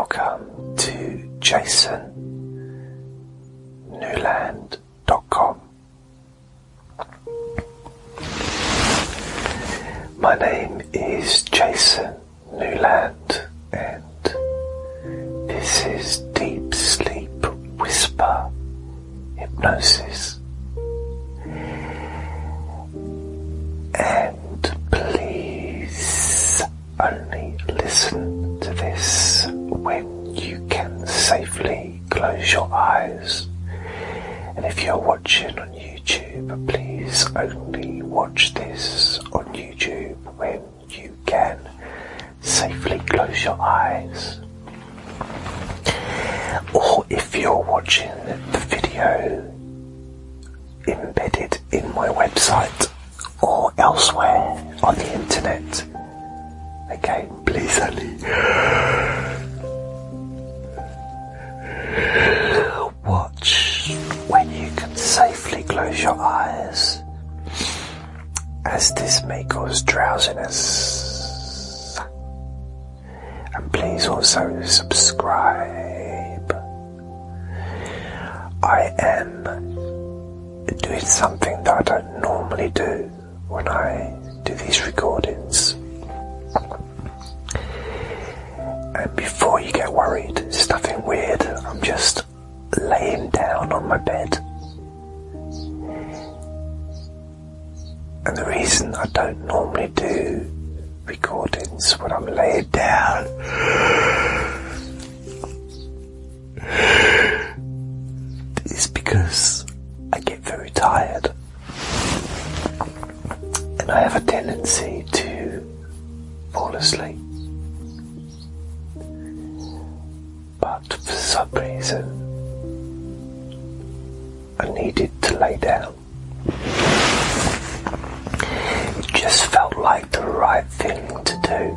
welcome to jasonnewland.com. My name is Jason Newland and this is Deep Sleep Whisper Hypnosis. Safely close your eyes. And if you're watching on YouTube, please only watch this on YouTube when you can safely close your eyes. Or if you're watching the video embedded in my website or elsewhere on the internet, again, please only safely close your eyes, as this may cause drowsiness. And please also subscribe. I am doing something that I don't normally do when I do these recordings. And before you get worried, it's nothing weird. I'm just laying down on my bed. And the reason I don't normally do recordings when I'm laying down is because I get very tired. And I have a tendency to fall asleep. But for some reason, I needed to lay down. Just felt like the right thing to do.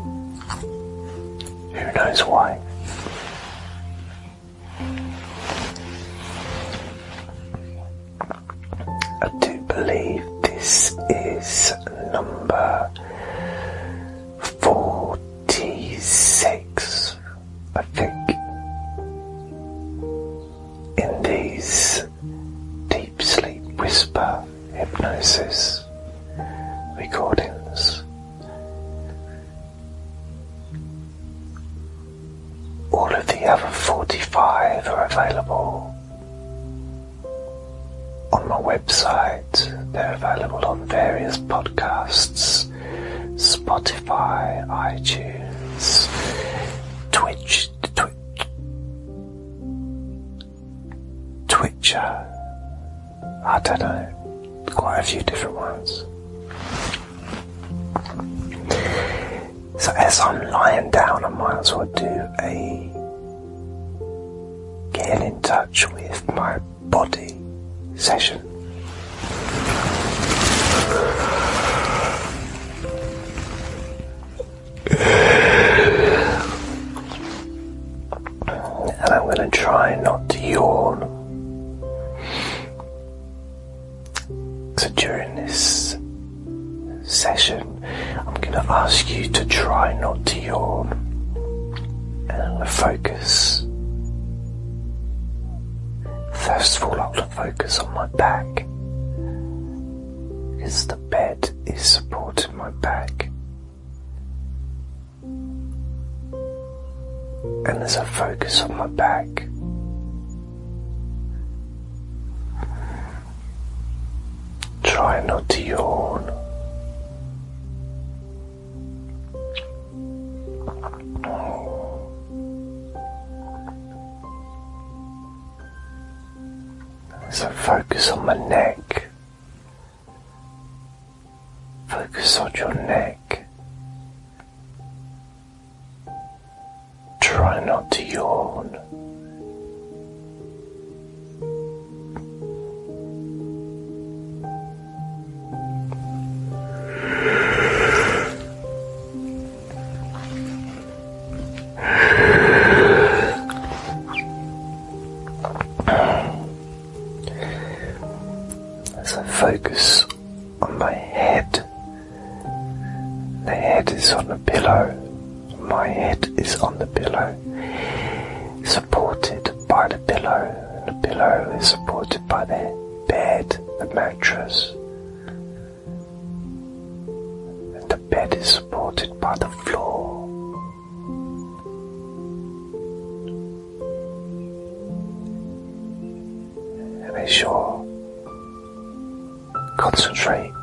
Who knows why? The other 45 are available on my website. They're available on various podcasts, Spotify, iTunes, Twitch, Twitch, Twitcher. I don't know, quite a few different ones. So as I'm lying down, I might as well do a getting in touch with my body session. And I'm going to try not to yawn. So during this session, I'm going to ask you to try not to yawn. And I'm going to focus focus on my back because the bed is supporting my back. And as I focus on my back, try not to yawn. So focus on my neck. Focus on your neck. By the pillow, and the pillow is supported by the bed, the mattress, and the bed is supported by the floor. And you concentrate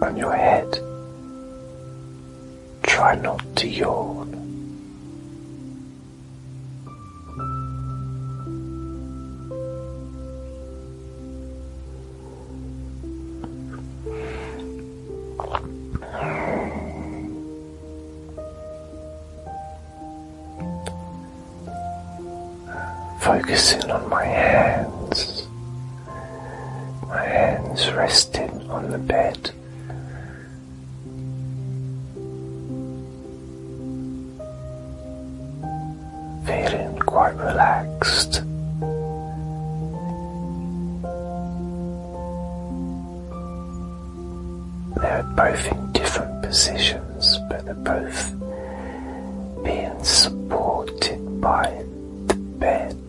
on your head, try not to yawn. Hands, my hands resting on the bed. Feeling quite relaxed. They're both in different positions, but they're both being supported by the bed.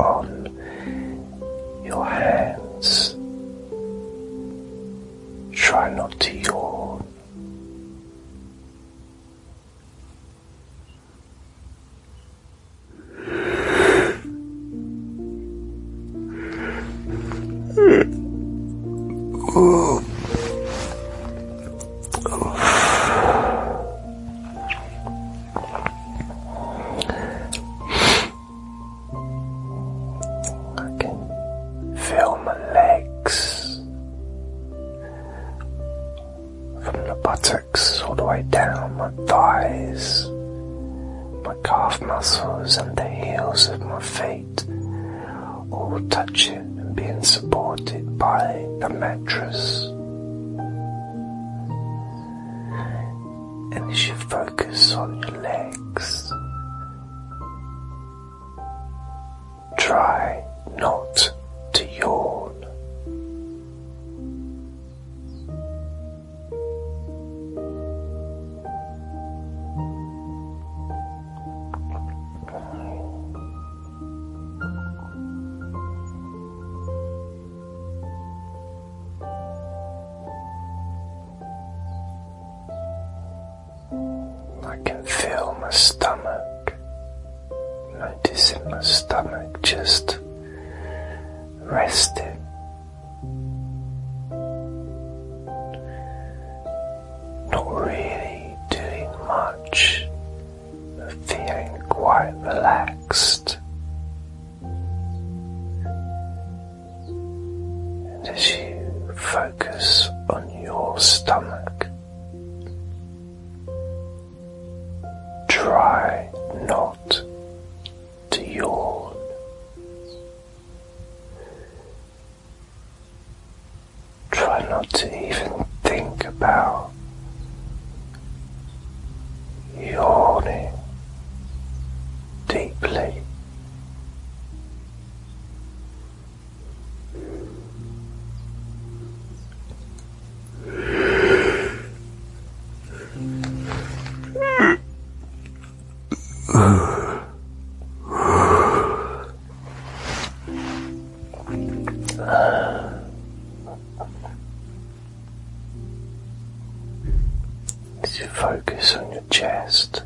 On your hands, try not to yawn. All the way down my thighs, my calf muscles, and the heels of my feet, all touching and being supported by the mattress. And as you focus on your legs, try not I can feel my stomach, noticing my stomach just resting. Not really doing much, feeling quite relaxed. And as you focus on your stomach, You focus on your chest,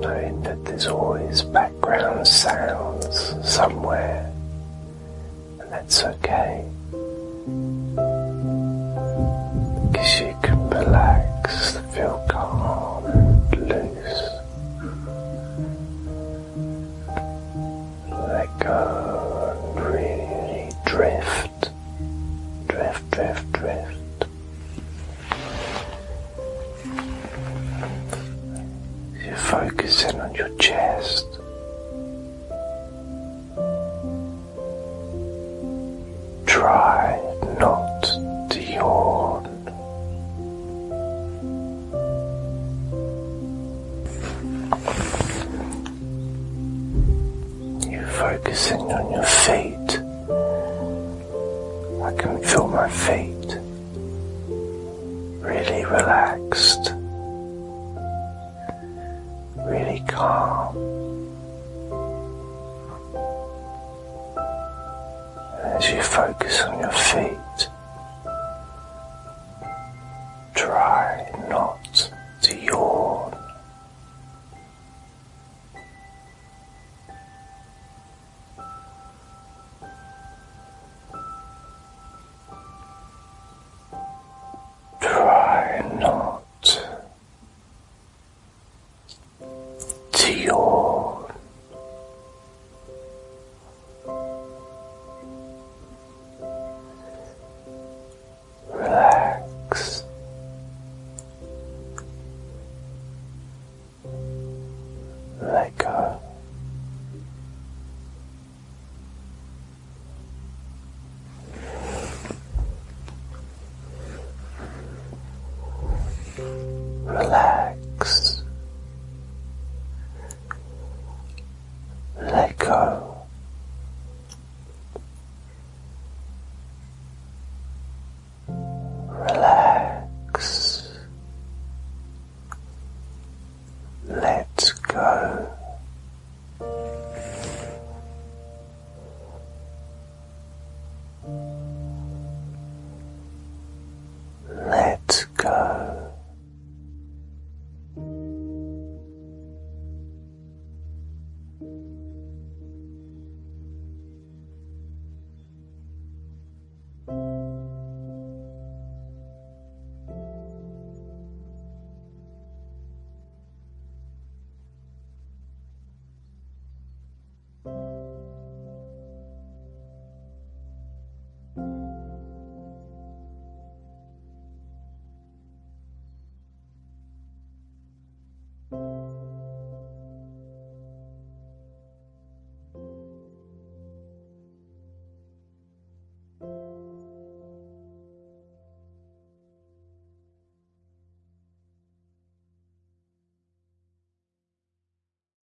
knowing that there's always background sounds somewhere, and that's okay. Because you can relax, relaxed, really calm. As you focus on your feet,